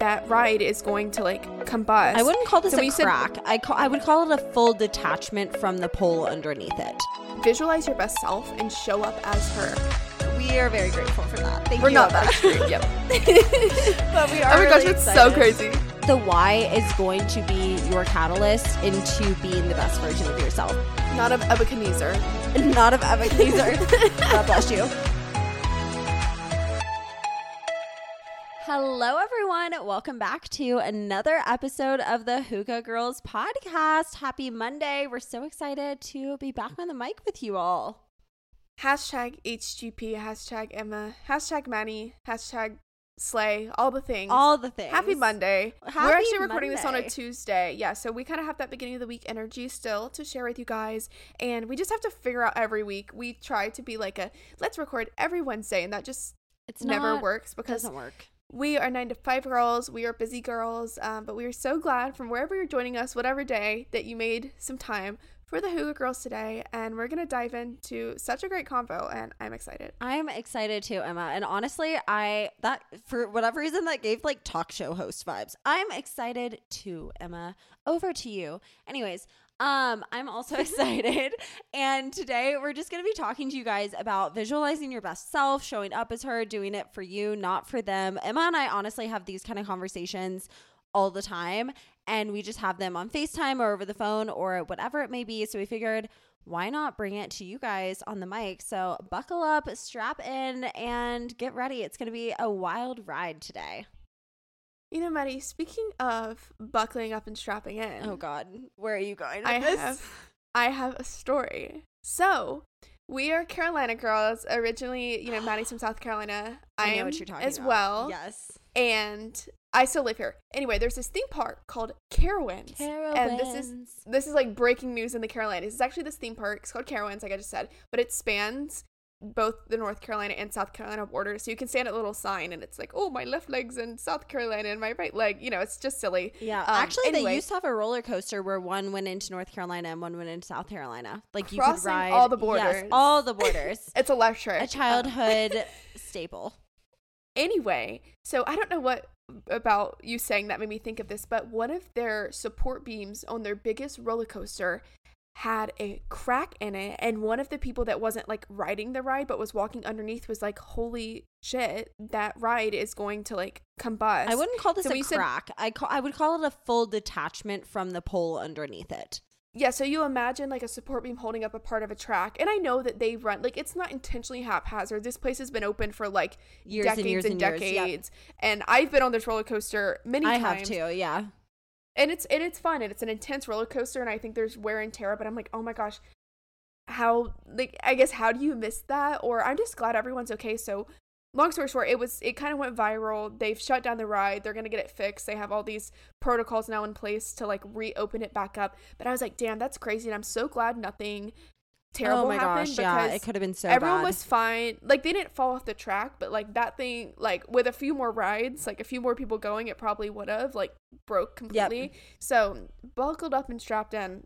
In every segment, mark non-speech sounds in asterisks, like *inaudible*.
that ride is going to like combust. I wouldn't call this So a when you said- crack. I call I would call it a full detachment from the pole underneath it. visualize your best self and show up as her. We are very grateful for that. Thank you. We're not that extreme. Yep. *laughs* *laughs* but we are. Oh my gosh, really it's so crazy. The why is going to be your catalyst into being the best version of yourself. Not of Ebenezer. *laughs* Not of Ebenezer. God bless you. Hello, everyone. Welcome back to another episode of the Hygge Girls podcast. Happy Monday. We're so excited to be back on the mic with you all. Hashtag HGP, hashtag Emma, hashtag Maddie, hashtag Slay, all the things. All the things. Happy Monday. We're actually recording this on a Tuesday. Yeah, so we kind of have that beginning of the week energy still to share with you guys. And we just have to figure out every week. We try to be like a let's record every Wednesday, and that just It's never not- works because Doesn't work. We are nine to five girls. We are busy girls. Um, but we are so glad from wherever you're joining us, whatever day, that you made some time for the Hygge Girls today. And we're to dive into such a great convo, and I'm excited. I'm excited too, Emma. And honestly, I that for whatever reason that gave like talk show host vibes. I'm excited too, Emma. Over to you. Anyways, um, I'm also *laughs* excited. And today we're just gonna be talking to you guys about visualizing your best self, showing up as her, doing it for you, not for them. Emma and I honestly have these kind of conversations all the time and we just have them on FaceTime or over the phone or whatever it may be. So we figured why not bring it to you guys on the mic? So buckle up, strap in, and get ready. It's going to be a wild ride today. You know, Maddie, speaking of buckling up and strapping in, Oh God, where are you going? I this? have, I have a story. So, we are Carolina girls. Originally, you know, Maddie's from South Carolina. I know am what you're talking as about. well. Yes. And I still live here. Anyway, there's this theme park called Carowinds. And this is this is like breaking news in the Carolinas. It's actually this theme park. It's called Carowinds, like I just said, but it spans both the North Carolina and South Carolina border. So you can stand at a little sign and it's like, oh, my left leg's in South Carolina and my right leg. You know, it's just silly. Yeah, Um, actually, they used to have a roller coaster where one went into North Carolina and one went into South Carolina. Like you could ride all the Yes, borders. all the borders. *laughs* It's electric. a childhood *laughs* staple. Anyway, so I don't know what about you saying that made me think of this, but one of their support beams on their biggest roller coaster had a crack in it and one of the people that wasn't like riding the ride but was walking underneath was like holy shit that ride is going to like combust I wouldn't call this So a said- crack. I call I would call it a full detachment from the pole underneath it. yeah so you imagine like a support beam holding up a part of a track and i know that they run like it's not intentionally haphazard this place has been open for like Years and decades years and years, yep. decades and i've been on this roller coaster many I times have too. Yeah. And it's and it's fun and it's an intense roller coaster and I think there's wear and tear but I'm like oh my gosh how like I guess how do you miss that? Or I'm just glad everyone's okay. So long story short it was it kind of went viral. They've shut down the ride. They're gonna get it fixed. They have all these protocols now in place to like reopen it back up. But I was like damn that's crazy and I'm so glad nothing terrible oh my happened gosh, yeah, it could have been so everyone bad. was fine. Like they didn't fall off the track, but like that thing, like with a few more rides, like a few more people going, it probably would have like broke completely. So buckled up and strapped in,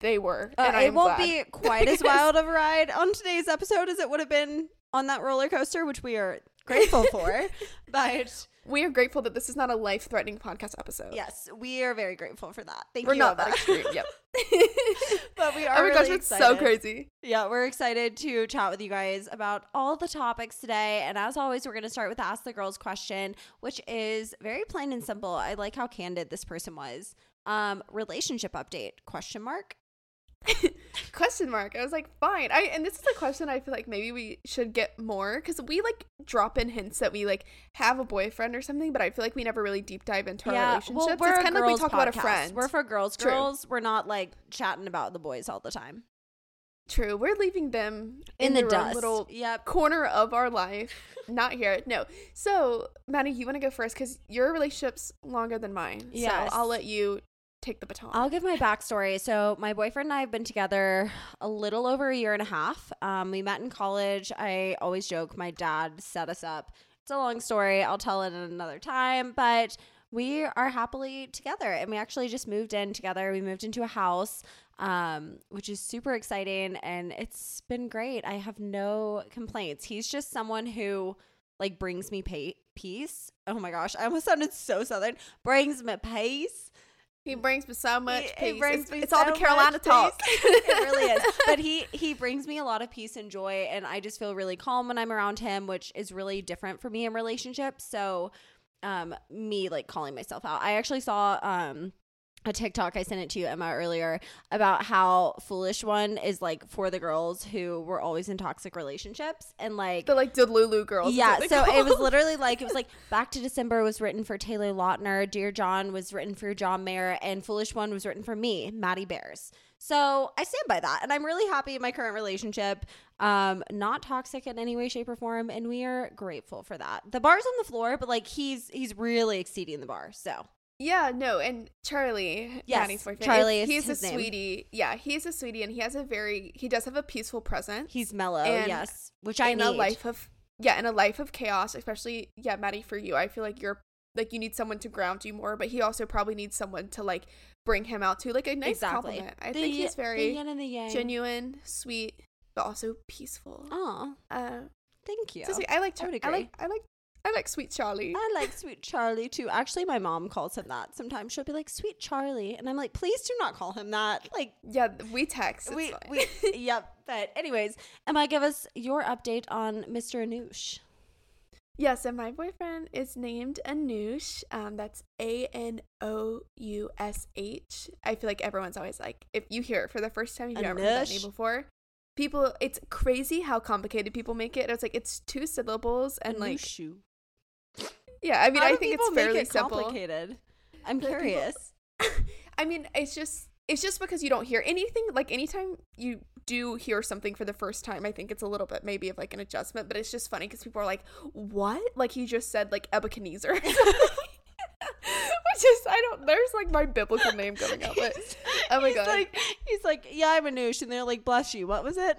they were. Uh, it won't glad. be quite as *laughs* wild of a ride on today's episode as it would have been on that roller coaster, which we are grateful for. *laughs* But We are grateful that this is not a life-threatening podcast episode. yes, we are very grateful for that. Thank we're you. not Emma. that extreme. Yep. *laughs* but we are oh my really gosh, it's so crazy. Yeah, we're excited to chat with you guys about all the topics today. And as always, we're going to start with Ask the Girls question, which is very plain and simple. I like how candid this person was. Um, relationship update? Question mark. *laughs* question mark i was like fine i and this is a question i feel like maybe we should get more because we like drop in hints that we like have a boyfriend or something but i feel like we never really deep dive into our relationships we're it's kind of like we talk about a friend We're for girls. True. Girls. We're not like chatting about the boys all the time. true we're leaving them In, in, the their dust. little Yep. corner of our life not here no so maddie you want to go first because your relationship's longer than mine Yes. so i'll let you take the baton I'll give my backstory. So, my boyfriend and I have been together a little over a year and a half. Um, we met in college. I always joke my dad set us up. It's a long story. I'll tell it another time. But we are happily together, and we actually just moved in together. We moved into a house, um, which is super exciting, and it's been great. I have no complaints. He's just someone who like brings me pa- peace. Oh my gosh, I almost sounded so southern. Brings me peace. He brings me so much He- peace. he brings it's me it's all the Carolina talk. *laughs* it really is. *laughs* But he he brings me a lot of peace and joy, and I just feel really calm when I'm around him, which is really different for me in relationships. So, um, me like calling myself out. I actually saw um a TikTok I sent it to you Emma earlier about how foolish one is like for the girls who were always in toxic relationships and like the like Delulu girls. yeah, so it was literally like it was like Back to December was written for Taylor Lautner, Dear John was written for John Mayer, and Foolish One was written for me, Maddie Bares. So I stand by that, and I'm really happy in my current relationship. Um, not toxic in any way, shape, or form, and we are grateful for that. The bar's on the floor, but like he's he's really exceeding the bar. So Yeah, no, and Charlie, Yes, Maddie's boyfriend. Charlie is- he's a name. sweetie. Yeah, he's a sweetie, and he has a very he does have a peaceful presence. he's mellow, And yes, which I in need. a life of yeah, in a life of chaos, especially yeah, Maddie, for you, I feel like you're like you need someone to ground you more, but he also probably needs someone to like bring him out to like a nice exactly. compliment. I The think y- he's very yin and the yang. genuine, sweet, but also peaceful. Oh, Uh, thank you. so. I like I Char- would I like. I like I like sweet Charlie. I like Sweet Charlie too. Actually, my mom calls him that. Sometimes she'll be like, Sweet Charlie. And I'm like, please do not call him that. Like, yeah, we text. it's we, fine. we, *laughs* yep. But, anyways, Emma, give us your update on Mr. Anoush. Yeah, so my boyfriend is named Anoush. Um, that's A N O U S H. I feel like everyone's always like, if you hear it for the first time, you've never heard that name before, people, it's crazy how complicated people make it. It's like it's two syllables and like, Anoushu. Yeah. I mean, I think it's fairly it simple. complicated. I'm But people- curious. *laughs* I mean, it's just it's just because you don't hear anything. Like anytime you do hear something for the first time, I think it's a little bit maybe of like an adjustment. But it's just funny because people are like, "What?" Like he just said like Nebuchadnezzar, *laughs* which is I don't. There's like my biblical name coming up, but *laughs* oh my he's God. Like, he's like, yeah, I'm Anoush. And they're like, bless you. What was it?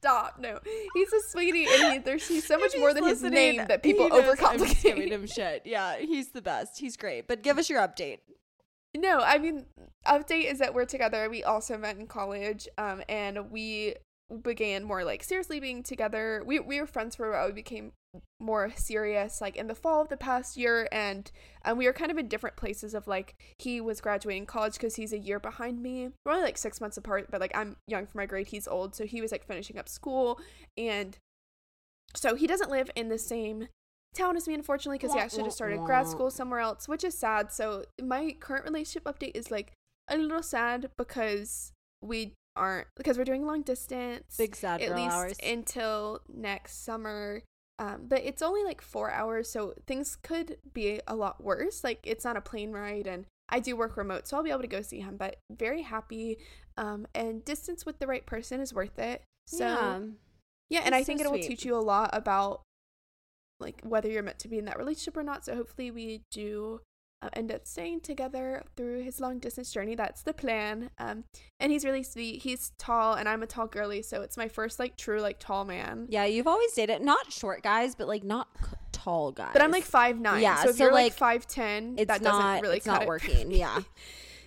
Stop. No, he's a sweetie, and he, there's he's so much he's more than his name that people I'm giving overcomplicate. him shit. Yeah, he's the best. He's great. But give us your update. No, I mean, update is that we're together. We also met in college, um, and we began more like seriously being together. We we were friends for a while. We became more serious like in the fall of the past year, and um, we were kind of in different places. Of like he was graduating college because he's a year behind me. We're only like six months apart, but like I'm young for my grade. He's old, so he was like finishing up school, and so he doesn't live in the same town as me unfortunately because he actually just started grad school somewhere else which is sad so my current relationship update is like a little sad because we aren't because we're doing long distance Big sad at least hours. until next summer um, but it's only like four hours so things could be a lot worse like it's not a plane ride and i do work remote so i'll be able to go see him but very happy um, and distance with the right person is worth it so yeah. yeah, and I think so it will teach you a lot about like whether you're meant to be in that relationship or not. So hopefully we do uh, end up staying together through his long distance journey. That's the plan. Um, and he's really sweet. He's tall, and I'm a tall girly, so it's my first like true like tall man. Yeah, you've always dated not short guys, but like not c- tall guys. But I'm like five nine. Yeah, so if so, you're like, five ten, it's that not doesn't really it's cut not it working. *laughs* Yeah.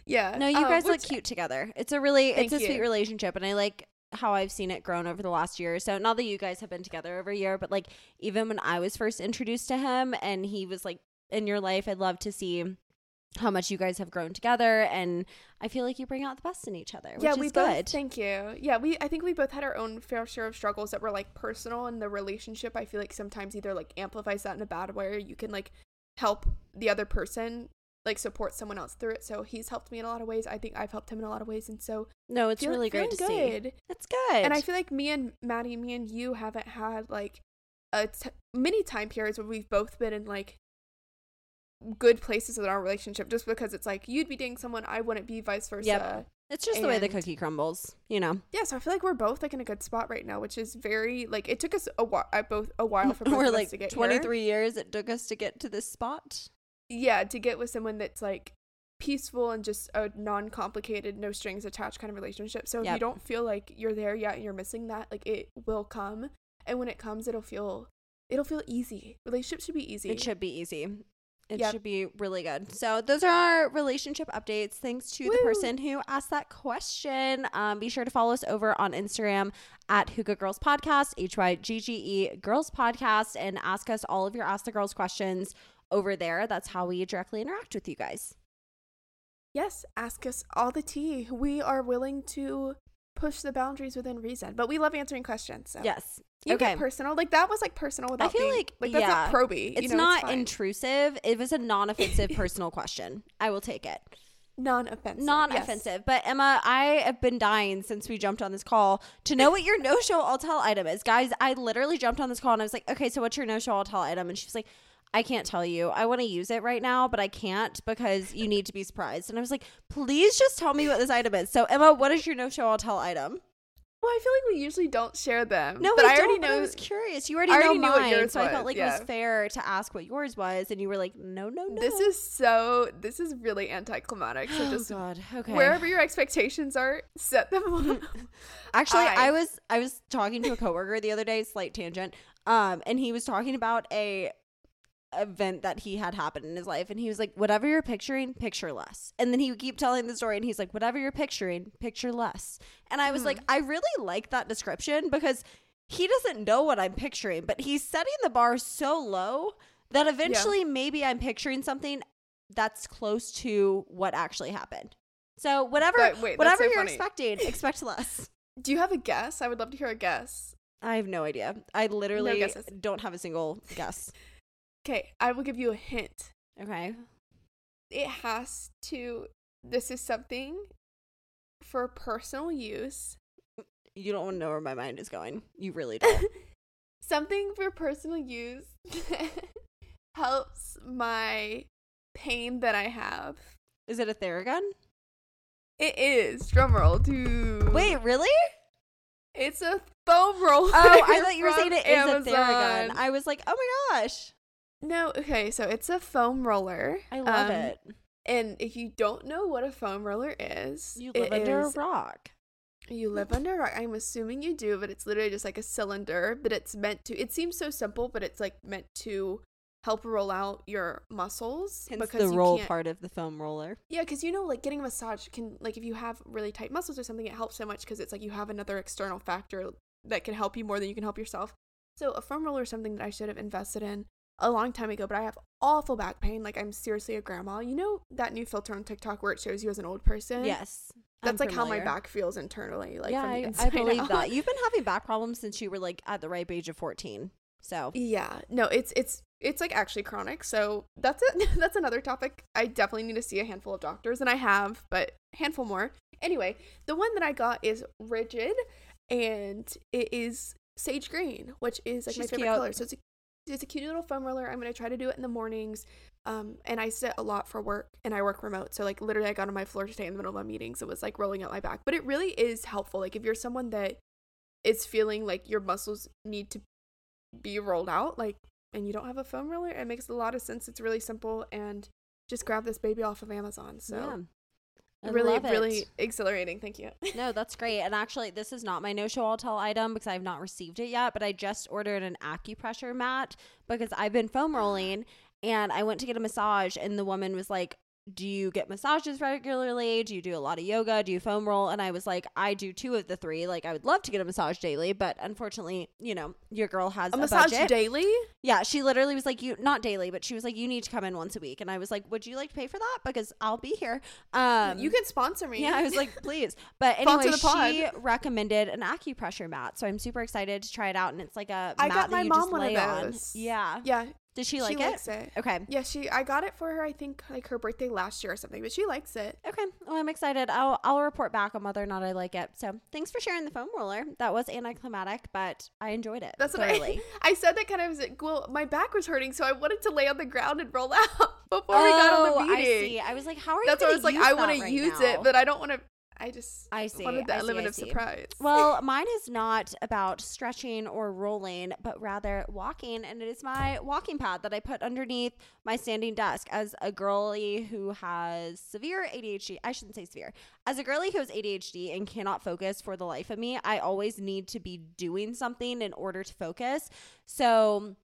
yeah. No, you Um, guys look cute together. It's a really it's a sweet relationship and I like how I've seen it grown over the last year or so. Not that you guys have been together over a year, but like even when I was first introduced to him and he was like in your life, I'd love to see how much you guys have grown together and I feel like you bring out the best in each other, which yeah, is we good. both. Thank you. Yeah, we. I think we both had our own fair share of struggles that were like personal in the relationship. I feel like sometimes either like amplifies that in a bad way, or you can like help the other person like support someone else through it. So he's helped me in a lot of ways. I think I've helped him in a lot of ways, and so no, it's really great to feeling see. good. It's good. And I feel like me and Maddie, me and you haven't had like a t- many time periods where we've both been in like good places in our relationship just because it's like you'd be dating someone I wouldn't be vice versa. Yep. it's just the way the cookie crumbles, you know. Yeah, so I feel like we're both like in a good spot right now, which is very like it took us a while, both a while for *laughs* both We're like to get 23 years it took us to get to this spot. Yeah, to get with someone that's like peaceful and just a non-complicated, no strings attached kind of relationship. So if you don't feel like you're there yet and you're missing that, like it will come, and when it comes, it'll feel it'll feel easy. Relationships should be easy. It should be easy. It Yep. should be really good. So those are our relationship updates. Thanks to the person who asked that question. Um, be sure to follow us over on Instagram at Hygge Girls Podcast, H Y G G E Girls Podcast, and ask us all of your Ask the Girls questions over there. That's how we directly interact with you guys. Yes, ask us all the tea. We are willing to push the boundaries within reason, but we love answering questions. So. Yes. You okay. get personal. Like that was like personal without feel being like- like that's yeah. not proby. It's you know, not fine. intrusive. It was a non-offensive *laughs* personal question. I will take it. non-offensive. Not yes. offensive. But Emma, I have been dying since we jumped on this call to know what your no show all tell item is. Guys, I literally jumped on this call and I was like, okay, so what's your no show all tell item? And she's like, I can't tell you. I want to use it right now, but I can't because you need to be surprised. And I was like, please just tell me what this item is. So Emma, what is your no show all tell item? Well, I feel like we usually don't share them. No, but I already know. I was curious. You already, already know mine, so I felt was, like it was fair to ask what yours was, and you were like, no, no, no. This is so. This is really anticlimactic. So *gasps* oh just God. Okay. wherever your expectations are, set them. *laughs* Actually, I, I- was I was talking to a coworker the other day, slight tangent. Um, and he was talking about a event that he had happened in his life and he was like whatever you're picturing picture less and then he would keep telling the story and he's like whatever you're picturing picture less and i was Hmm. like i really like that description because he doesn't know what i'm picturing but he's setting the bar so low that eventually maybe i'm picturing something that's close to what actually happened so whatever That- wait, whatever so you're funny. expecting expect less *laughs* Do you have a guess? I would love to hear a guess. I have no idea. I literally guesses. don't have a single guess. Okay, I will give you a hint. Okay. It has to. This is something for personal use. You don't want to know where my mind is going. You really don't. *laughs* something for personal use *laughs* helps my pain that I have. is it a Theragun? It is drumroll, dude. Wait, really? it's a foam roller. Oh, I thought *laughs* you were saying it is Amazon. a Theragun. I was like, oh my gosh. No, okay, so it's a foam roller. I love Um, it. And if you don't know what a foam roller is, You it live under is- a rock. You live under a rock. I'm assuming you do, but it's literally just like a cylinder. But it's meant to. It seems so simple, but it's like meant to help roll out your muscles Hence the you roll part of the foam roller. Yeah, because you know, like getting a massage can, like, if you have really tight muscles or something, it helps so much because it's like you have another external factor that can help you more than you can help yourself. So a foam roller is something that I should have invested in a long time ago, but I have awful back pain. Like I'm seriously a grandma. You know that new filter on TikTok where it shows you as an old person? Yes. That's I'm like how my back feels internally. Like yeah, from the I, I *laughs* believe out. that. You've been having back problems since you were like at the ripe age of 14. So, Yeah, no, it's it's it's like actually chronic. So that's it. *laughs* that's another topic. I definitely need to see a handful of doctors, and I have, but handful more. Anyway, the one that I got is rigid, and it is sage green, which is like my favorite cute. color. So it's a it's a cute little foam roller. I'm gonna try to do it in the mornings. Um, and I sit a lot for work, and I work remote. So like literally, I got on my floor today in the middle of my meetings. It was like rolling out my back, but it really is helpful. Like if you're someone that is feeling like your muscles need to be rolled out, like, and you don't have a foam roller, it makes a lot of sense. It's really simple, and just grab this baby off of Amazon. So. I really, really exhilarating. Thank you. No, *laughs* that's great. And actually, this is not my no show all tell item because I have not received it yet, but I just ordered an acupressure mat because I've been foam rolling and I went to get a massage and the woman was like, do you get massages regularly? Do you do a lot of yoga? Do you foam roll? And I was like, I do two of the three. Like, I would love to get a massage daily, but unfortunately, you know, your girl has A a, massage budget. daily? Yeah, she literally was like, "You not daily, but she was like, you need to come in once a week." And I was like, "Would you like to pay for that? Because I'll be here." Um, you can sponsor me. yeah, I was like, *laughs* please. But anyway, she recommended an acupressure mat, so I'm super excited to try it out. And it's like a I mat got that my you mom just one of lay on. those. Yeah. yeah, Did she she, like it? likes it. Okay. Yeah, she. I got it for her. I think like her birthday last year or something, but she likes it. Okay. Well, I'm excited. I'll I'll report back on whether or not I like it. So thanks for sharing the foam roller. That was anticlimactic, but I enjoyed it. That's what thoroughly. I. *laughs* I said that kind of was like, well, my back was hurting, so I wanted to lay on the ground and roll *laughs* out before we got on Oh, the meeting. I see. I was like, how are That's you? why I was like, I want to use now? it, but I don't want to. I just I see. wanted the I see, element I of surprise. Well, *laughs* mine is not about stretching or rolling, but rather walking. And it is my walking pad that I put underneath my standing desk. As a girly who has severe ADHD, I shouldn't say severe, as a girly who has ADHD and cannot focus for the life of me, I always need to be doing something in order to focus. So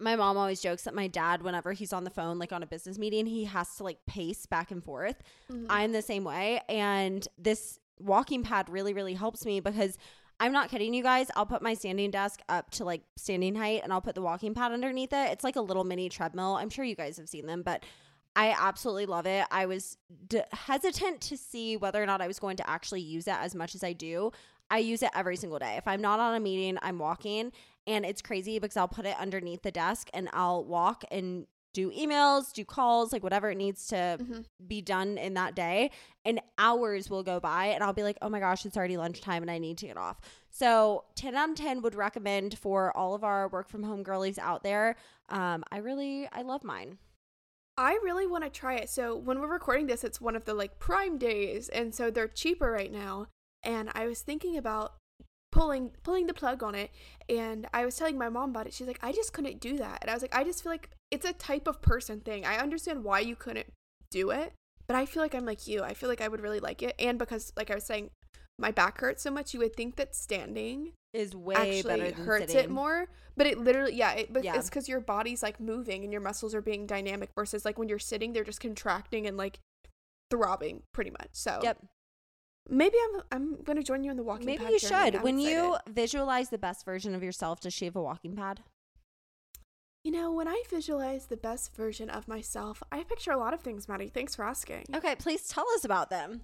my mom always jokes that my dad, whenever he's on the phone, like on a business meeting, he has to like pace back and forth. Mhm. I'm the same way. And this walking pad really, really helps me because I'm not kidding you guys. I'll put my standing desk up to like standing height and I'll put the walking pad underneath it. It's like a little mini treadmill. I'm sure you guys have seen them, but I absolutely love it. I was d- hesitant to see whether or not I was going to actually use it as much as I do. I use it every single day. If I'm not on a meeting, I'm walking. And it's crazy because I'll put it underneath the desk and I'll walk and do emails, do calls, like whatever it needs to Mhm. be done in that day. And hours will go by and I'll be like, oh my gosh, it's already lunchtime and I need to get off. So 10 out of 10 would recommend for all of our work from home girlies out there. Um, I really, I love mine. I really want to try it. So when we're recording this, it's one of the like prime days, and so they're cheaper right now. And I was thinking about pulling pulling the plug on it, and I was telling my mom about it. She's like, I just couldn't do that, and I was like, I just feel like it's a type of person thing. I understand why you couldn't do it, but I feel like I'm like you. I feel like I would really like it, and because like I was saying, my back hurts so much, you would think that standing Is way actually better than hurts sitting. it more but it literally yeah, it, but Yeah. it's because your body's like moving and your muscles are being dynamic versus like when you're sitting they're just contracting and like throbbing pretty much so Yep. Maybe i'm i'm gonna join you in the walking Maybe you journey. should. I'm When you excited. visualize the best version of yourself, does she have a walking pad? you know when i visualize the best version of myself i picture a lot of things maddie thanks for asking Okay, please tell us about them.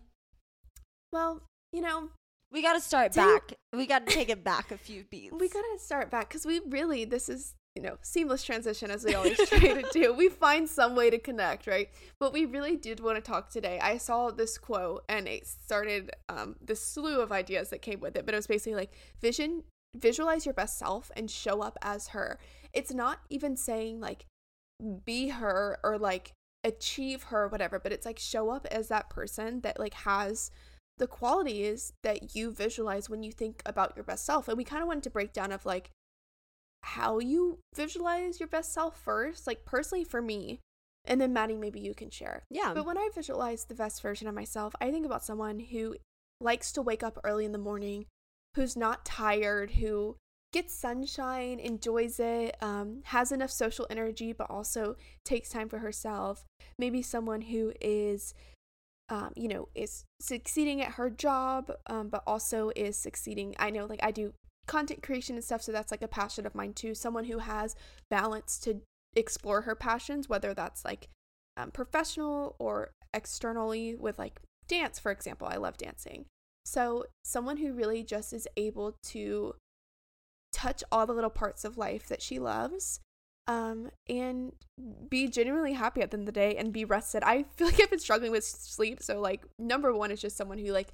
well you know We got to start back. We got to take it back a few beats. we gotta start back because we really this is you know seamless transition as we always try to do. *laughs* We find some way to connect right? But we really did want to talk today. I saw this quote and it started um this slew of ideas that came with it but it was basically like vision visualize your best self and show up as her. It's not even saying like be her or like achieve her or whatever but it's like show up as that person that like has the qualities that you visualize when you think about your best self. And we kind of wanted to break down of like how you visualize your best self first like personally for me and then maddie maybe you can share yeah. but when i visualize the best version of myself i think about someone who likes to wake up early in the morning who's not tired who gets sunshine enjoys it um, has enough social energy but also takes time for herself maybe someone who is um, you know is succeeding at her job um, but also is succeeding i know like i do content creation and stuff so that's like a passion of mine too. Someone who has balance to explore her passions whether that's like um, professional or externally with like dance for example. I love dancing. So someone who really just is able to touch all the little parts of life that she loves um and be genuinely happy at the end of the day and be rested. I feel like i've been struggling with sleep so like number one is just someone who like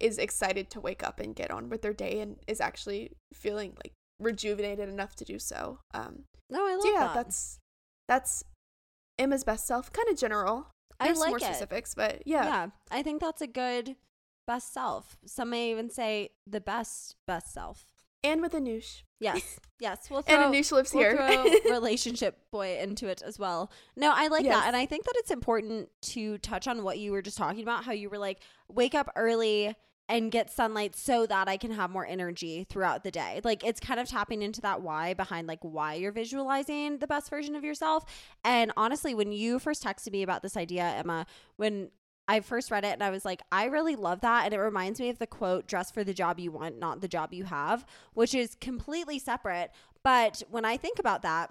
is excited to wake up and get on with their day and is actually feeling like rejuvenated enough to do so um no, I love so yeah that. that's that's emma's best self kind of general I there's like more it. specifics but yeah. yeah, I think that's a good best self. Some may even say the best best self. and with anoush Yes, *laughs* yes. We'll and throw, anoush lives we'll here throw *laughs* relationship boy into it as well. No, I like Yes. that, and I think that it's important to touch on what you were just talking about. How you were like, wake up early and get sunlight so that I can have more energy throughout the day. Like it's kind of tapping into that why behind like why you're visualizing the best version of yourself. And honestly, when you first texted me about this idea, Emma, when I first read it and I was like, I really love that. And it reminds me of the quote, dress for the job you want, not the job you have, which is completely separate. But when I think about that,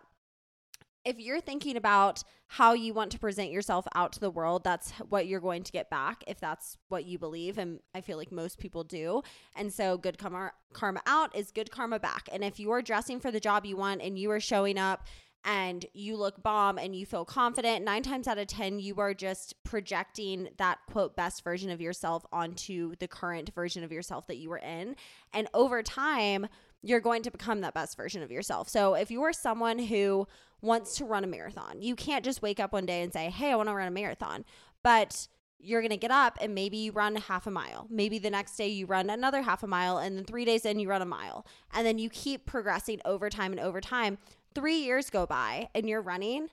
if you're thinking about how you want to present yourself out to the world, that's what you're going to get back if that's what you believe. And I feel like most people do. And so good karma, karma out is good karma back. And if you are dressing for the job you want and you are showing up and you look bomb and you feel confident, nine times out of 10, you are just projecting that quote best version of yourself onto the current version of yourself that you were in. And over time, you're going to become that best version of yourself. So if you are someone who wants to run a marathon, you can't just wake up one day and say, Hey, I want to run a marathon. But you're going to get up and maybe you run half a mile. Maybe the next day you run another half a mile. And then three days in, you run a mile. And then you keep progressing over time and over time. Three years go by and you're running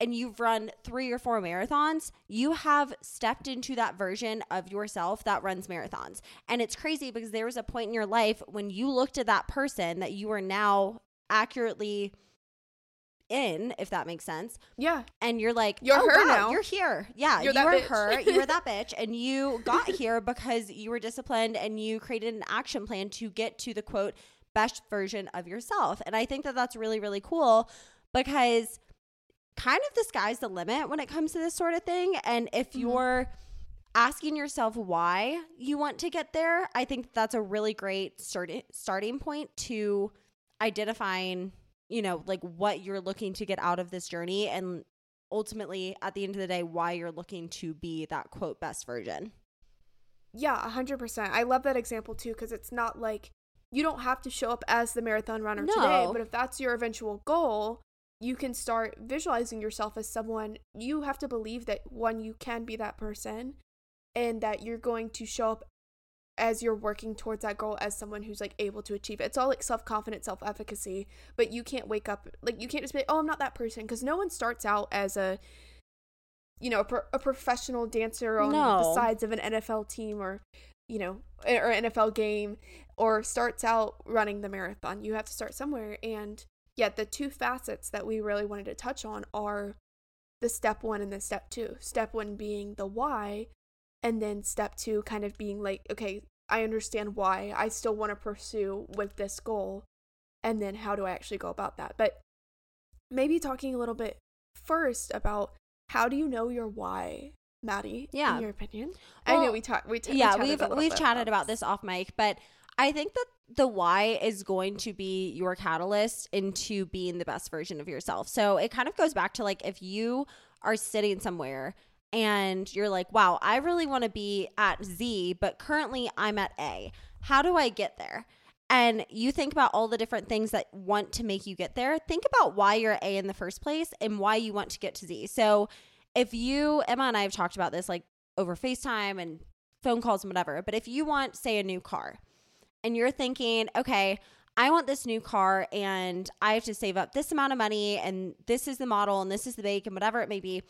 and you've run three or four marathons, you have stepped into that version of yourself that runs marathons. And it's crazy because there was a point in your life when you looked at that person that you are now accurately in, if that makes sense. Yeah. And you're like, You're oh, her wow, now. You're here. Yeah, You're you are bitch. her. You were that *laughs* bitch, and you got here because you were disciplined and you created an action plan to get to the quote best version of yourself. And I think that that's really really cool because kind of the sky's the limit when it comes to this sort of thing. And if Mhm. you're asking yourself why you want to get there, I think that's a really great starting starting point to identifying, you know, like what you're looking to get out of this journey and ultimately at the end of the day why you're looking to be that quote best version. Yeah, 100%. I love that example too because it's not like you don't have to show up as the marathon runner today, but if that's your eventual goal, you can start visualizing yourself as someone you have to believe that one you can be that person and that you're going to show up as you're working towards that goal as someone who's like able to achieve it. It's all like self-confidence, self-efficacy, but you can't wake up like you can't just be, "Oh, I'm not that person" cuz no one starts out as a you know, a, pro- a professional dancer on the sides of an NFL team or you know, or NFL game or starts out running the marathon. You have to start somewhere and yet the two facets that we really wanted to touch on are the step 1 and the step 2. Step 1 being the why and then step 2 kind of being like, okay, I understand why I still want to pursue with this goal and then how do I actually go about that? But maybe talking a little bit first about how do you know your why, Maddie? Yeah. in your opinion. I know we talked. We, t- we yeah, chatted we've we've chatted about this off mic, but I think that the why is going to be your catalyst into being the best version of yourself. So it kind of goes back to like if you are sitting somewhere and you're like, "Wow, I really want to be at Z, but currently I'm at A. How do I get there?" And you think about all the different things that want to make you get there. Think about why you're A in the first place and why you want to get to Z. So if you Emma and I have talked about this like over FaceTime and phone calls and whatever. But if you want, say, a new car and you're thinking, okay, I want this new car and I have to save up this amount of money and this is the model and this is the make and whatever it may be,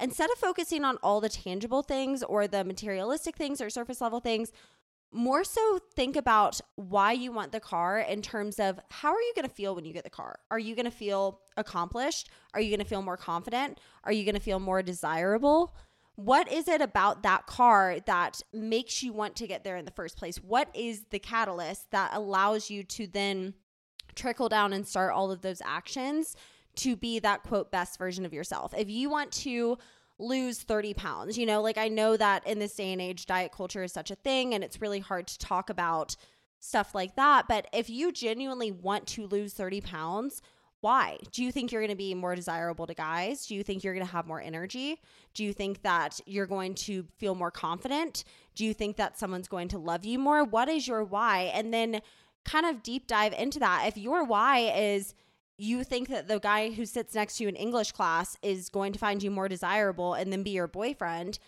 instead of focusing on all the tangible things or the materialistic things or surface level things, more so think about why you want the car in terms of how are you going to feel when you get the car? Are you going to feel accomplished? Are you going to feel more confident? Are you going to feel more desirable? What is it about that car that makes you want to get there in the first place? What is the catalyst that allows you to then trickle down and start all of those actions to be that quote best version of yourself? If you want to lose 30 pounds, you know, like I know that in this day and age, diet culture is such a thing and it's really hard to talk about stuff like that. But if you genuinely want to lose 30 pounds, why? Do you think you're going to be more desirable to guys? Do you think you're going to have more energy? Do you think that you're going to feel more confident? Do you think that someone's going to love you more? What is your why? And then kind of deep dive into that. If your why is you think that the guy who sits next to you in English class is going to find you more desirable and then be your boyfriend,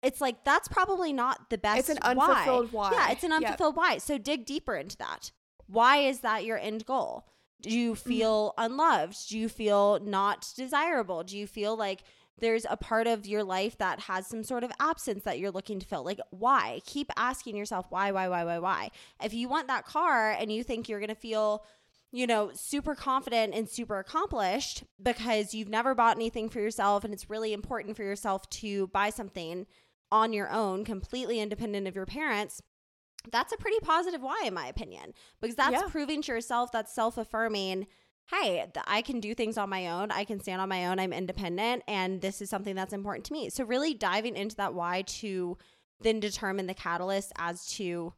it's like that's probably not the best It's an unfulfilled why. Yeah, it's an Yep. unfulfilled why. So dig deeper into that. Why is that your end goal? Do you Mm-hmm. feel unloved? Do you feel not desirable? Do you feel like there's a part of your life that has some sort of absence that you're looking to fill? Like, why? Keep asking yourself why, why, why, why, why. If you want that car and you think you're going to feel, you know, super confident and super accomplished because you've never bought anything for yourself and it's really important for yourself to buy something on your own, completely independent of your parents, that's a pretty positive why, in my opinion, because that's Yeah. proving to yourself, that's self affirming. Hey, I can do things on my own. I can stand on my own. I'm independent. And this is something that's important to me. So, really diving into that why to then determine the catalyst as to,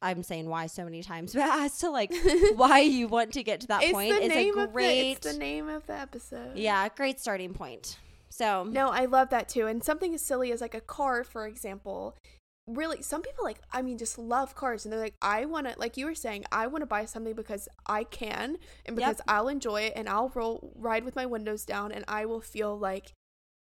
I'm saying why so many times, *laughs* but as to like *laughs* why you want to get to that it's point is a of the, great, it's the name of the episode. yeah, great starting point. So, No, I love that too. And something as silly as like a car, for example. Really, some people like, I mean, just love cars. And they're like, I want to, like you were saying, I want to buy something because I can and because Yep. I'll enjoy it and I'll roll, ride with my windows down and I will feel like,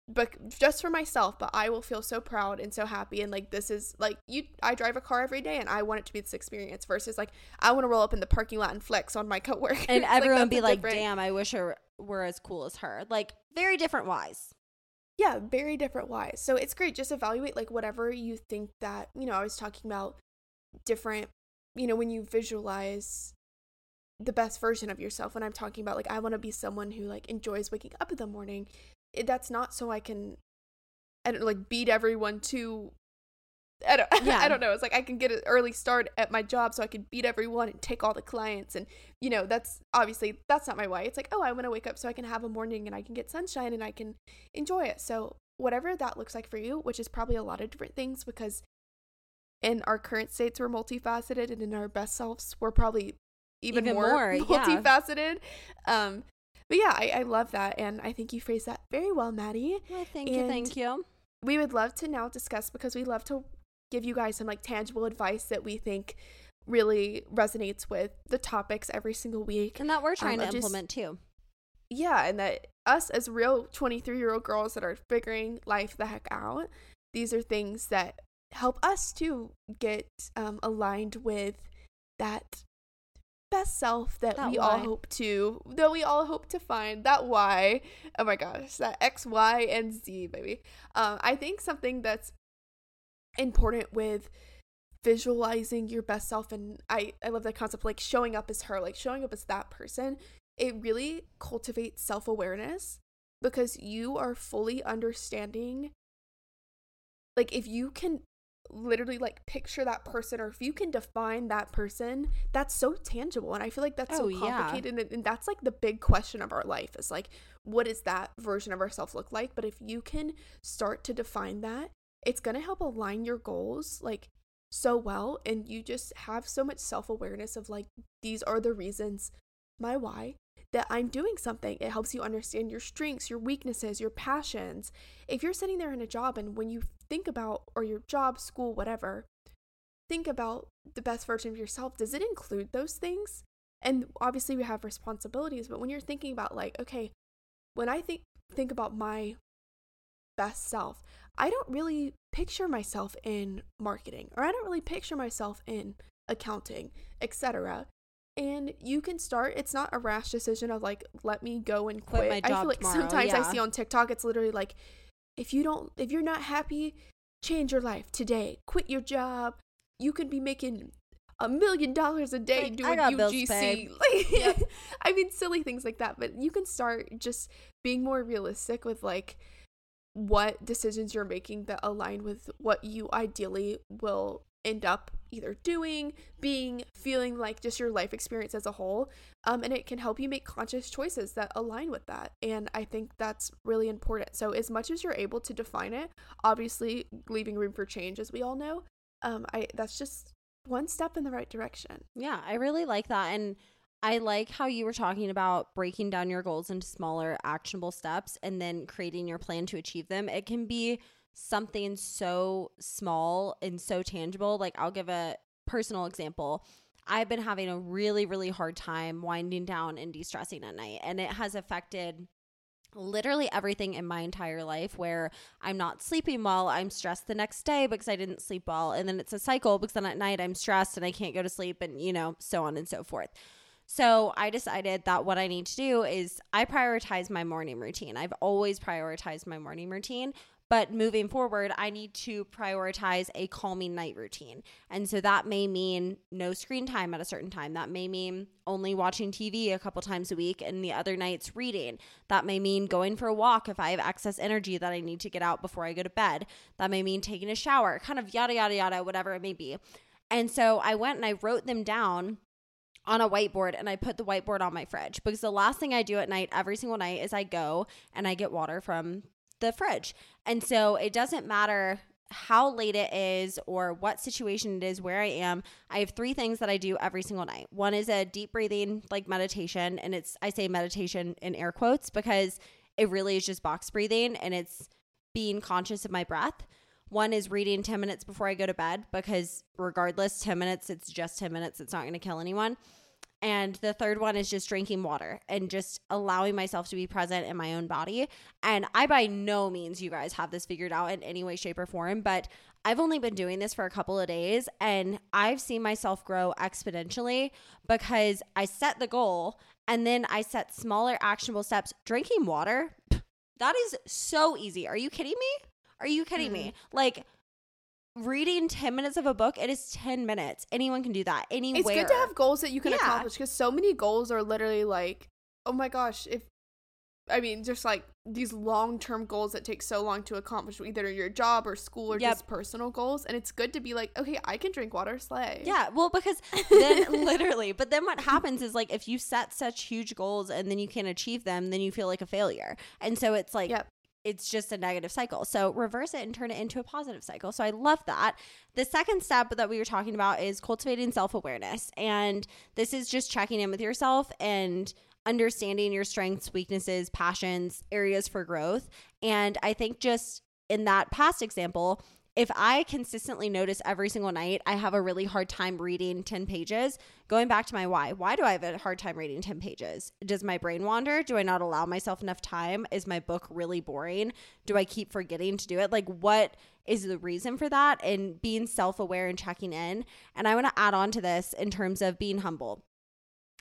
but just for myself, but I will feel so proud and so happy. And like, this is like, you, I drive a car every day and I want it to be this experience versus like, I want to roll up in the parking lot and flex on my *laughs* coworker. and everyone that's be like, different- damn, I wish I were- as cool as her. Like, very different whys. Yeah very different whys so it's great just evaluate like whatever you think that you know i was talking about different you know when you visualize the best version of yourself when i'm talking about like i want to be someone who like enjoys waking up in the morning it, that's not so i can i don't like beat everyone to I don't, *laughs* Yeah. I don't know. It's like I can get an early start at my job so I can beat everyone and take all the clients. And, you know, that's obviously, that's not my way. It's like, oh, I want to wake up so I can have a morning and I can get sunshine and I can enjoy it. So, whatever that looks like for you, which is probably a lot of different things because in our current states, we're multifaceted and in our best selves, we're probably even, Even more, more, *laughs* yeah. multifaceted. Um, but yeah, I, I love that. And I think you phrased that very well, Maddie Well, thank you, thank you. we would love to now discuss because we love to give you guys some like tangible advice that we think really resonates with the topics every single week. And that we're trying Um, to just- implement too. Yeah, and that us as real 23 year old girls that are figuring life the heck out, these are things that help us to get um, aligned with that best self that, That we all hope to that we all hope to find that why oh my gosh that x y and z baby um i think something that's important with visualizing your best self and i i love that concept like showing up as her like showing up as that person it really cultivates self-awareness because you are fully understanding like if you can literally like picture that person or if you can define that person that's so tangible and i feel like that's so Oh, yeah. complicated and, and that's like the big question of our life is like what does that version of ourselves look like but if you can start to define that it's going to help align your goals like so well and you just have so much self-awareness of like these are the reasons my why that I'm doing something. It helps you understand your strengths, your weaknesses, your passions. If you're sitting there in a job and when you think about or your job, school, whatever, think about the best version of yourself, does it include those things? And obviously we have responsibilities, but when you're thinking about like, okay, when I think think about my best self, I don't really picture myself in marketing or I don't really picture myself in accounting, etc. And you can start, it's not a rash decision of like, let me go and Quit I feel like tomorrow, sometimes I see on TikTok, it's literally like, if you don't, if you're not happy, change your life today. Quit your job. You could be making a million dollars a day Like, I doing UGC. paid. Like, Yep. I mean, silly things like that. But you can start just being more realistic with like what decisions you're making that align with what you ideally will end up either doing, being, feeling like just your life experience as a whole. Um, and it can help you make conscious choices that align with that. And I think that's really important. So, as much as you're able to define it, obviously leaving room for change, as we all know, um, I that's just one step in the right direction. Yeah, I really like that. And I like how you were talking about breaking down your goals into smaller, actionable steps and then creating your plan to achieve them. It can be something so small and so tangible. Like, I'll give a personal example. I've been having a really, really hard time winding down and de stressing at night, and it has affected literally everything in my entire life where I'm not sleeping well, I'm stressed the next day because I didn't sleep well, and then it's a cycle because then at night I'm stressed and I can't go to sleep and you know, so on and so forth. So I decided that what I need to do is I prioritize my morning routine. I've always prioritized my morning routine, but moving forward, I need to prioritize a calming night routine. And so that may mean no screen time at a certain time. That may mean only watching TV a couple times a week and the other nights reading. That may mean going for a walk if I have excess energy that I need to get out before I go to bed. That may mean taking a shower, kind of yada, yada, yada, whatever it may be. And so I went and I wrote them down on a whiteboard and I put the whiteboard on my fridge because the last thing I do at night every single night is I go and I get water from the fridge. And so it doesn't matter how late it is or what situation it is where I am. I have three things that I do every single night. One is a deep breathing like meditation and it's I say meditation in air quotes because it really is just box breathing and it's being conscious of my breath. One is reading 10 minutes before I go to bed because regardless 10 minutes it's just 10 minutes it's not going to kill anyone. And the third one is just drinking water and just allowing myself to be present in my own body. And I, by no means, you guys have this figured out in any way, shape, or form, but I've only been doing this for a couple of days and I've seen myself grow exponentially because I set the goal and then I set smaller, actionable steps. Drinking water, that is so easy. Are you kidding me? Are you kidding me? Mm-hmm. Like, reading 10 minutes of a book, it is 10 minutes. Anyone can do that. Anywhere. It's good to have goals that you can Yeah. accomplish because so many goals are literally like, oh my gosh, if I mean, just like these long term goals that take so long to accomplish, either your job or school or Yep. just personal goals. And it's good to be like, okay, I can drink water, slay. Yeah, well, because then *laughs* literally, but then what happens is like if you set such huge goals and then you can't achieve them, then you feel like a failure. And so it's like, Yep. It's just a negative cycle. So reverse it and turn it into a positive cycle. So I love that. The second step that we were talking about is cultivating self awareness. And this is just checking in with yourself and understanding your strengths, weaknesses, passions, areas for growth. And I think just in that past example, if I consistently notice every single night I have a really hard time reading 10 pages, going back to my why, why do I have a hard time reading 10 pages? Does my brain wander? Do I not allow myself enough time? Is my book really boring? Do I keep forgetting to do it? Like, what is the reason for that? And being self aware and checking in. And I want to add on to this in terms of being humble.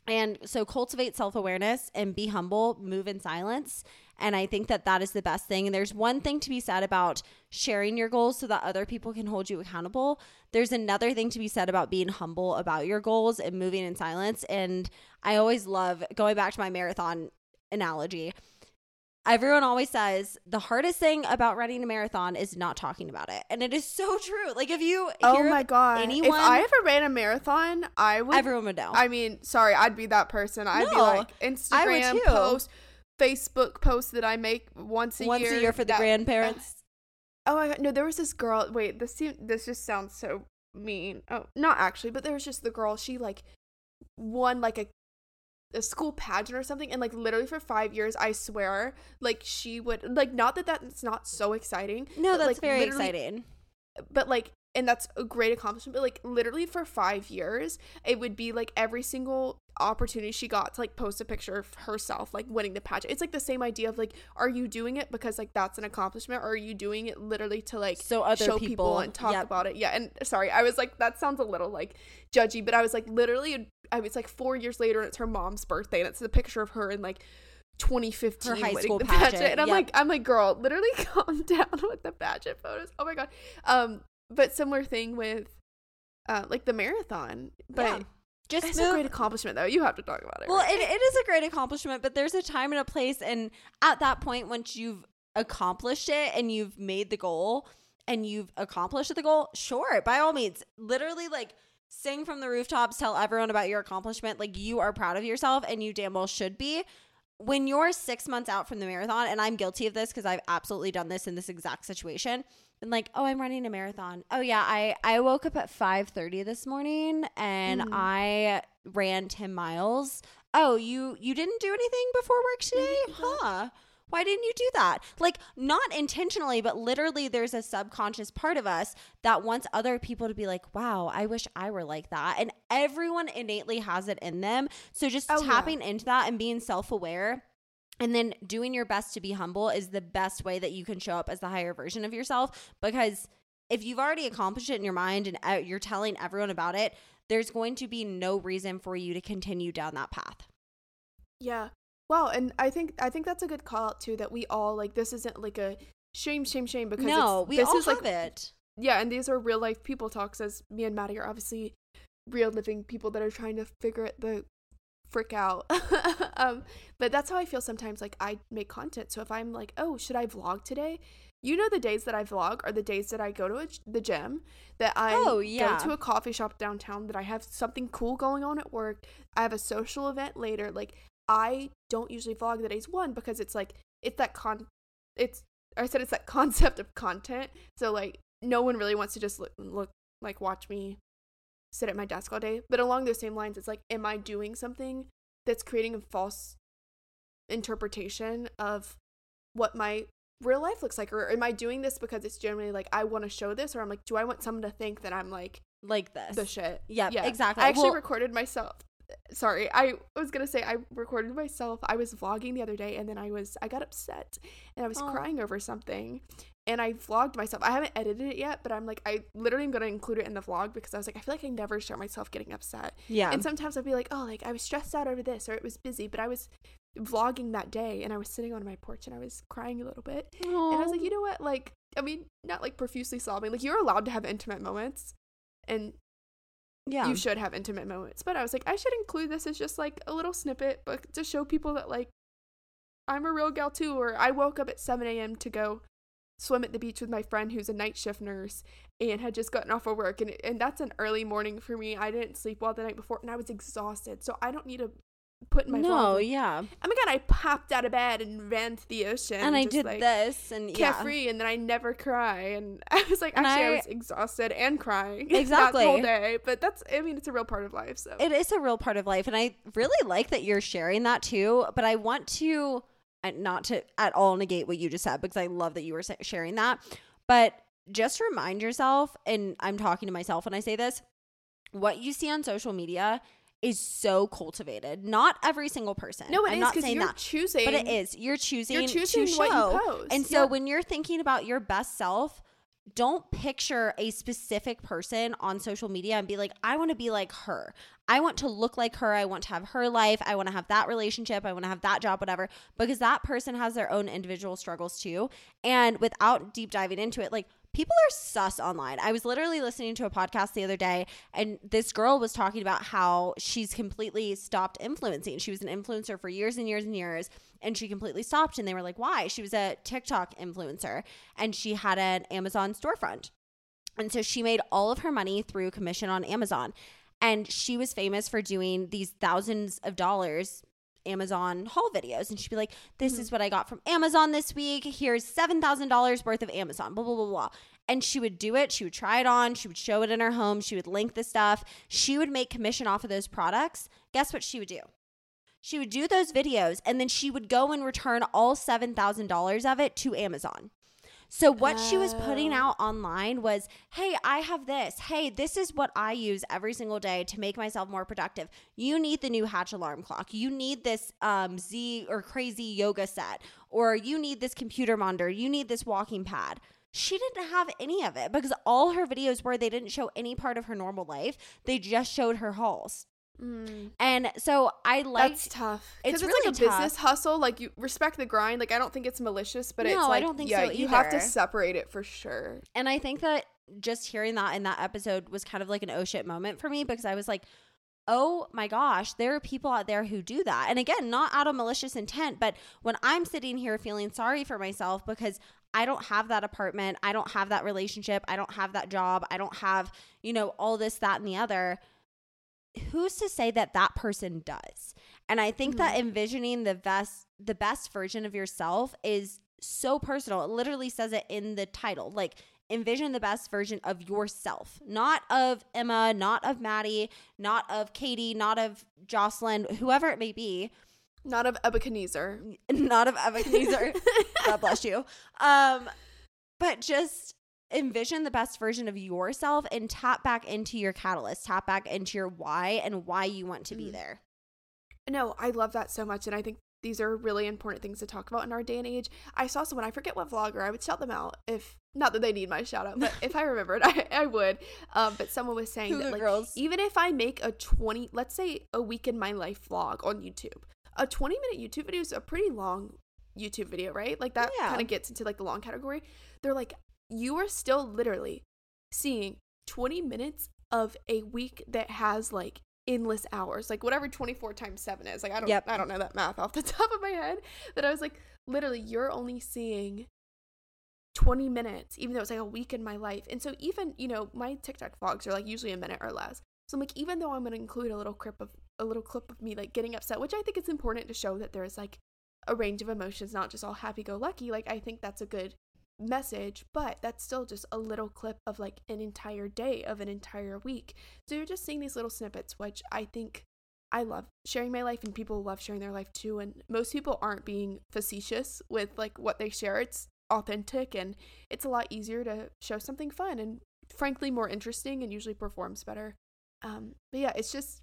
And so cultivate self awareness and be humble, move in silence. And I think that that is the best thing. And there's one thing to be said about sharing your goals so that other people can hold you accountable. There's another thing to be said about being humble about your goals and moving in silence. And I always love going back to my marathon analogy. Everyone always says the hardest thing about running a marathon is not talking about it. And it is so true. Like if you Oh my god! anyone- if I ever ran a marathon, I would. everyone would know. I mean, sorry, I'd be that person. I'd be No, like I would Instagram too. post, Facebook post that I make once a Once year. a year for the that- grandparents. *laughs* Oh my god, no, there was this girl. Wait, this seem, this just sounds so mean. Oh, not actually, but there was just the girl. She like won like a a school pageant or something, and like literally for five years, I swear, like she would like not that that's not so exciting. No, that's like, very exciting. But like, and that's a great accomplishment. But like literally for five years, it would be like every single opportunity she got to like post a picture of herself like winning the pageant. It's like the same idea of like, are you doing it because like that's an accomplishment, or are you doing it literally to like So other show people, people, and talk yep. about it. Yeah, and sorry, I was like that sounds a little like judgy, but I was like literally I was like 4 years later and it's her mom's birthday and it's the picture of her in like 2015 Her high winning school the pageant, and I'm yep. like I'm like girl, literally *laughs* calm down with the pageant photos. Oh my god. Um but similar thing with uh like the marathon. But Yeah. Just it's move. a great accomplishment though. You have to talk about it. well, right? it, it is a great accomplishment, but there's a time and a place, and at that point, once you've accomplished it and you've made the goal and you've accomplished the goal, sure, by all means, literally like sing from the rooftops, tell everyone about your accomplishment, like you are proud of yourself, and you damn well should be. When you're six months out from the marathon, and I'm guilty of this because I've absolutely done this in this exact situation. And like, oh, I'm running a marathon. Oh yeah, I I woke up at 5:30 this morning and Mhm. I ran 10 miles. Oh, you you didn't do anything before work today? Huh. Why didn't you do that? Like not intentionally, but literally there's a subconscious part of us that wants other people to be like, "Wow, I wish I were like that." And everyone innately has it in them. So just Oh, yeah. tapping into that and being self-aware and then doing your best to be humble is the best way that you can show up as the higher version of yourself because if you've already accomplished it in your mind and uh, you're telling everyone about it, there's going to be no reason for you to continue down that path. Yeah. Wow, and I think I think that's a good call out too that we all like this isn't like a shame shame shame because no, it's, we this all is have like it. yeah, and these are real life people talks as me and Maddie are obviously real living people that are trying to figure it the frick out. *laughs* um, but that's how I feel sometimes. Like I make content, so if I'm like, oh, should I vlog today? You know, the days that I vlog are the days that I go to a, the gym, that I Oh, yeah. go to a coffee shop downtown, that I have something cool going on at work. I have a social event later. Like I don't usually vlog the days one because it's like it's that con, it's I said it's that *laughs* concept of content. So like no one really wants to just look, look like watch me sit at my desk all day. But along those same lines, it's like, am I doing something that's creating a false interpretation of what my real life looks like? Or am I doing this because it's generally like I want to show this? Or I'm like, do I want someone to think that I'm like Like this. the shit? Yep, Yeah. exactly. I actually Well- recorded myself. Sorry, I was gonna say I recorded myself. I was vlogging the other day, and then I was I got upset, and I was crying over something, and I vlogged myself. I haven't edited it yet, but I'm like I literally am gonna include it in the vlog because I was like I feel like I never show myself getting upset, Yeah. and sometimes I'd be like oh like I was stressed out over this or it was busy, but I was vlogging that day and I was sitting on my porch and I was crying a little bit. Aww. And I was like, you know what? Like, I mean, not like profusely sobbing. Like, you're allowed to have intimate moments and yeah. you should have intimate moments. But I was like, I should include this as just like a little snippet, but to show people that like I'm a real gal too. Or I woke up at 7 a.m. to go swim at the beach with my friend who's a night shift nurse and had just gotten off of work. And, and that's an early morning for me. I didn't sleep well the night before and I was exhausted. So I don't need to put in my no, vlog, yeah. Oh my god, I popped out of bed and ran to the ocean. And I just, did like, this and yeah. carefree and then I never cry and *laughs* I was like And actually I, I- was exhausted and crying *laughs* Exactly. that whole day but that's I mean it's a real part of life so It is a real part of life. And I really like that you're sharing that too. But I want to, uh, not to at all negate what you just said, because I love that you were sharing that. But just remind yourself, and I'm talking to myself when I say this, what you see on social media is so cultivated. Not every single person. no it I'm is not saying you're that. choosing But it is. You're choosing, you're choosing to what you post And so Yeah. when you're thinking about your best self, don't picture a specific person on social media and be like, I want to be like her. I want to look like her. I want to have her life. I want to have that relationship. I want to have that job, whatever. Because that person has their own individual struggles too. And without deep diving into it, like people are sus online. I was literally listening to a podcast the other day, and this girl was talking about how she's completely stopped influencing. She was an influencer for years and years and years, and she completely stopped. And they were like, why? She was a TikTok influencer, and she had an Amazon storefront. And so she made all of her money through commission on Amazon. And she was famous for doing these thousands of dollars Amazon haul videos. And she'd be like, This Mm-hmm. is what I got from Amazon this week. Here's $7,000 worth of Amazon, blah, blah, blah, blah. And she would do it. She would try it on. She would show it in her home. She would link the stuff. She would make commission off of those products. Guess what she would do? She would do those videos and then she would go and return all $7,000 of it to Amazon. So what she was putting Oh. out online was, "Hey, I have this. Hey, this is what I use every single day to make myself more productive. You need the new Hatch alarm clock. You need this um, Z or crazy yoga set, or you need this computer monitor. You need this walking pad." She didn't have any of it because all her videos were they didn't show any part of her normal life. They just showed her hauls. Mm. And so I like That's tough. it's Because it's, really like a tough. business hustle. Like you respect the grind. Like I don't think it's malicious, but it's No, I don't think yeah, so you have to separate it for sure. And I think that just hearing that in that episode was kind of like an oh shit moment for me because I was like, oh my gosh, there are people out there who do that. And again, not out of malicious intent, but when I'm sitting here feeling sorry for myself because I don't have that apartment, I don't have that relationship, I don't have that job, I don't have, you know, all this, that, and the other. Who's to say that that person does? And I think that envisioning the best the best version of yourself is so personal. It literally says it in the title. Like envision the best version of yourself, not of Emma, not of Maddie, not of Katie, not of Jocelyn, whoever it may be, Not of Ebenezer. not of Ebenezer. *laughs* God bless you. Um, but just envision the best version of yourself and tap back into your catalyst, tap back into your why and why you want to be Mm. there. No, I love that so much, and I think these are really important things to talk about in our day and age. I saw someone, I forget what vlogger, I would shout them out if not that they need my shout out, but if I remembered, *laughs* I, I would. Um, but someone was saying that like girls? even if I make a twenty, let's say a week in my life vlog on YouTube, a twenty minute YouTube video is a pretty long YouTube video, right? Like that Yeah. kind of gets into like the long category. They're like, you are still literally seeing twenty minutes of a week that has like endless hours like whatever 24 times 7 is like i don't Yep. i don't know that math off the *laughs* top of my head that i was like literally you're only seeing 20 minutes even though it's like a week in my life and so even you know my tiktok vlogs are like usually a minute or less so i'm like even though i'm going to include a little clip of a little clip of me like getting upset which i think it's important to show that there's like a range of emotions not just all happy-go-lucky like i think that's a good message but that's still just a little clip of like an entire day of an entire week. So you're just seeing these little snippets which i think I love sharing my life and people love sharing their life too and most people aren't being facetious with like what they share. It's authentic and it's a lot easier to show something fun and frankly more interesting and usually performs better. Um but yeah it's just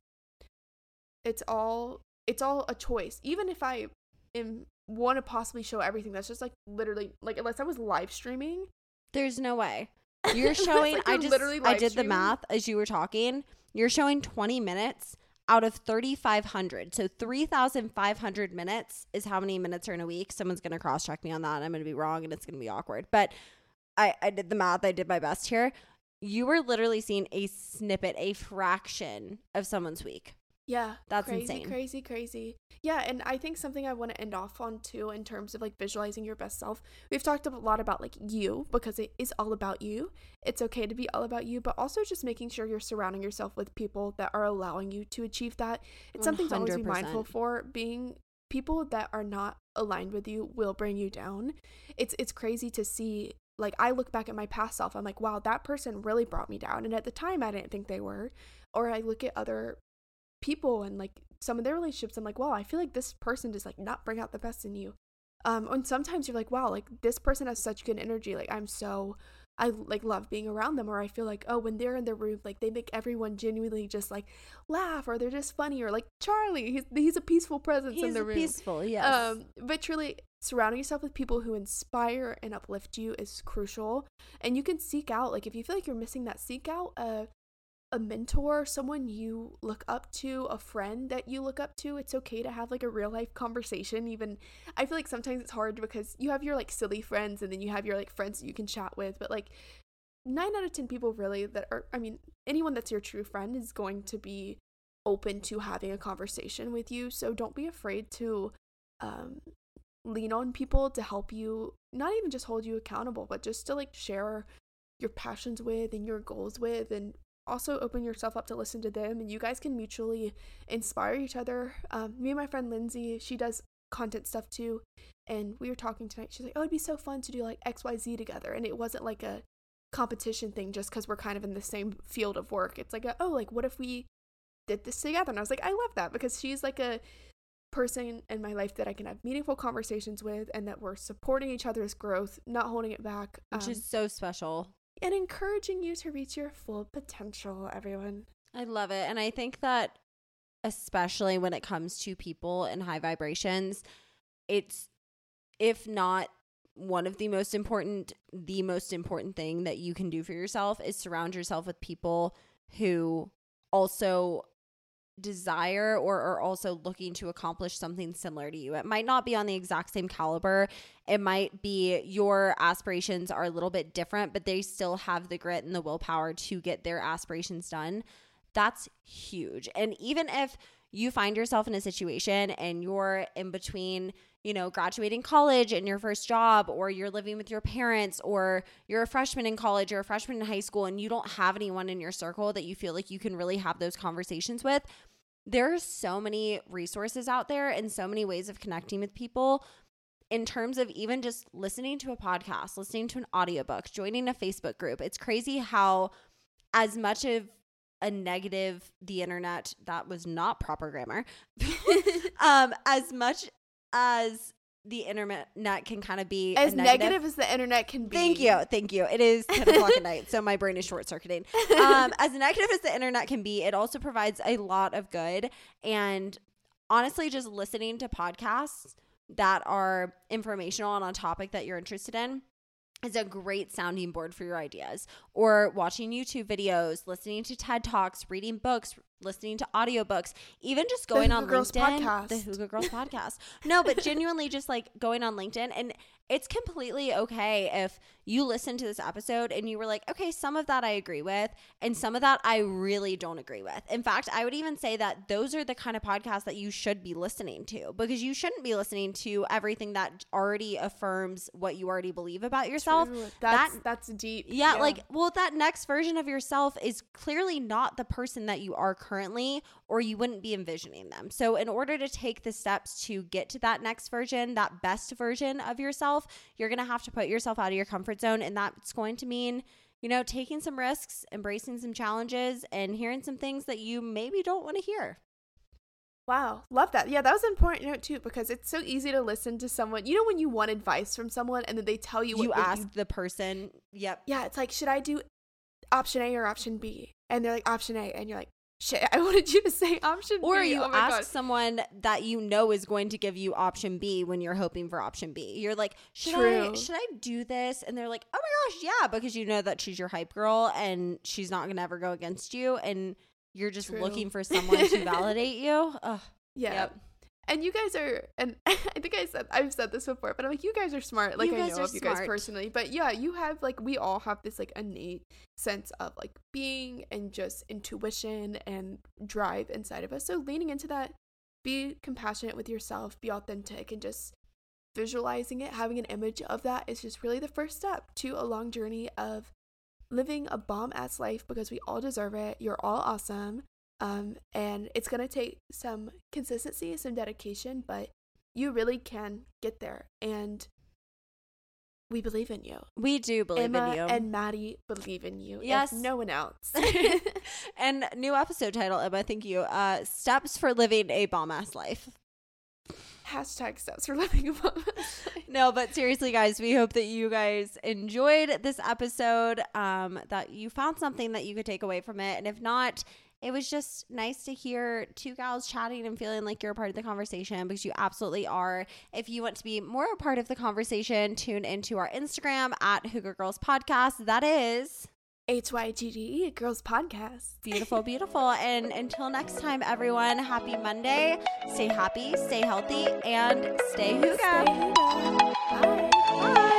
it's all it's all a choice. Even if i am want to possibly show everything that's just like literally like unless i was live streaming There's no way. *laughs* You're showing like I just literally I did the math as you were talking. You're showing 20 minutes out of 3,500. So 3,500 minutes is how many minutes are in a week. Someone's going to cross check me on that. I'm going to be wrong and it's going to be awkward. But I, I did the math. I did my best here. You were literally seeing a snippet, a fraction of someone's week. Yeah. That's crazy, insane. Crazy, crazy. Yeah, and I think something I want to end off on too in terms of like visualizing your best self. We've talked a lot about like you because it is all about you. It's okay to be all about you, but also just making sure you're surrounding yourself with people that are allowing you to achieve that. It's something to always be mindful for. Being people that are not aligned with you will bring you down. It's it's crazy to see like I look back at my past self, I'm like, wow, that person really brought me down. And at the time I didn't think they were. Or I look at other people and like some of their relationships i'm like wow i feel like this person does like not bring out the best in you um and sometimes you're like wow like this person has such good energy like i'm so i like love being around them or i feel like oh when they're in the room like they make everyone genuinely just like laugh or they're just funny or like charlie he's, he's a peaceful presence in the room peaceful, yes. um, but truly, surrounding yourself with people who inspire and uplift you is crucial. And you can seek out, like, if you feel like you're missing that, seek out a a mentor, someone you look up to, a friend that you look up to. It's okay to have like a real life conversation. Even I feel like sometimes it's hard because you have your like silly friends and then you have your like friends that you can chat with, but like nine out of ten people really that are I mean, anyone that's your true friend is going to be open to having a conversation with you. So don't be afraid to um lean on people to help you not even just hold you accountable, but just to like share your passions with and your goals with and also open yourself up to listen to them and you guys can mutually inspire each other. Um, me and my friend Lindsay, she does content stuff too. And we were talking tonight. She's like, oh, it'd be so fun to do like XYZ together. And it wasn't like a competition thing just because we're kind of in the same field of work. It's like, a, oh, like what if we did this together? And I was like, I love that because she's like a person in my life that I can have meaningful conversations with and that we're supporting each other's growth, not holding it back. Which um, is so special. And encouraging you to reach your full potential, everyone. I love it. And I think that especially when it comes to people and high vibrations, it's if not one of the most important, the most important thing that you can do for yourself is surround yourself with people who also desire or are also looking to accomplish something similar to you. It might not be on the exact same caliber. It might be your aspirations are a little bit different, but they still have the grit and the willpower to get their aspirations done. That's huge. And even if you find yourself in a situation and you're in between, you know, graduating college and your first job, or you're living with your parents, or you're a freshman in college or a freshman in high school, and you don't have anyone in your circle that you feel like you can really have those conversations with, there are so many resources out there and so many ways of connecting with people in terms of even just listening to a podcast, listening to an audiobook, joining a Facebook group. It's crazy how as much of a negative the internet that was not proper grammar *laughs* um as much as the internet can kind of be As negative as the internet can be. Thank you. Thank you. It is 10 o'clock at night, so my brain is short circuiting. Um, *laughs* as negative as the internet can be, it also provides a lot of good. And honestly, just listening to podcasts that are informational on a topic that you're interested in is a great sounding board for your ideas. Or watching YouTube videos, listening to TED Talks, reading books, listening to audiobooks, even just going on Girls LinkedIn. podcast. The Hygge Girls podcast. No, but genuinely just like going on LinkedIn and it's completely okay if you listen to this episode and you were like, okay, some of that I agree with, and some of that I really don't agree with. In fact, I would even say that those are the kind of podcasts that you should be listening to because you shouldn't be listening to everything that already affirms what you already believe about yourself. True. That's That- that's deep. Yeah, like, well, that next version of yourself is clearly not the person that you are currently, or you wouldn't be envisioning them. So, in order to take the steps to get to that next version, that best version of yourself, you're going to have to put yourself out of your comfort zone. And that's going to mean, you know, taking some risks, embracing some challenges, and hearing some things that you maybe don't want to hear. Wow, love that. Yeah, that was an important note too because it's so easy to listen to someone. You know when you want advice from someone and then they tell you You, what what ask the person, yep. yeah, it's like should I do option A or option B? And they're like option A, and you're like shit. *laughs* I wanted you to say option B. Or B. you oh ask God. someone that you know is going to give you option B when you're hoping for option B. You're like, should I should I do this? And they're like, oh my gosh, yeah, because you know that she's your hype girl and she's not gonna ever go against you. And you're just True. looking for someone to validate you. *laughs* Ugh. Yeah. Yep. And you guys are, and *laughs* I think I said I've said this before, but I'm like, you guys are smart. Like I know of you guys personally, but yeah, you have like we all have this like innate sense of like being and just intuition and drive inside of us. So leaning into that, be compassionate with yourself, be authentic, and just visualizing it, having an image of that is just really the first step to a long journey of living a bomb ass life because we all deserve it. You're all awesome. Um, and it's gonna take some consistency, some dedication, but you really can get there. And we believe in you. We do believe Emma in you. and Maddie believe in you. Yes. no one else. *laughs* and new episode title, Emma, thank you. Uh Steps for living a bomb ass life. Hashtag steps for living a bomb. *laughs* No, but seriously, guys, we hope that you guys enjoyed this episode, um, that you found something that you could take away from it. And if not, it was just nice to hear two gals chatting and feeling like you're a part of the conversation because you absolutely are. If you want to be more a part of the conversation, tune into our Instagram at Hygge Girls Podcast. That is HYGGE Girls Podcast. beautiful, beautiful. And until next time, everyone, happy Monday. Stay happy, stay healthy, and stay Hygge. Stay Bye.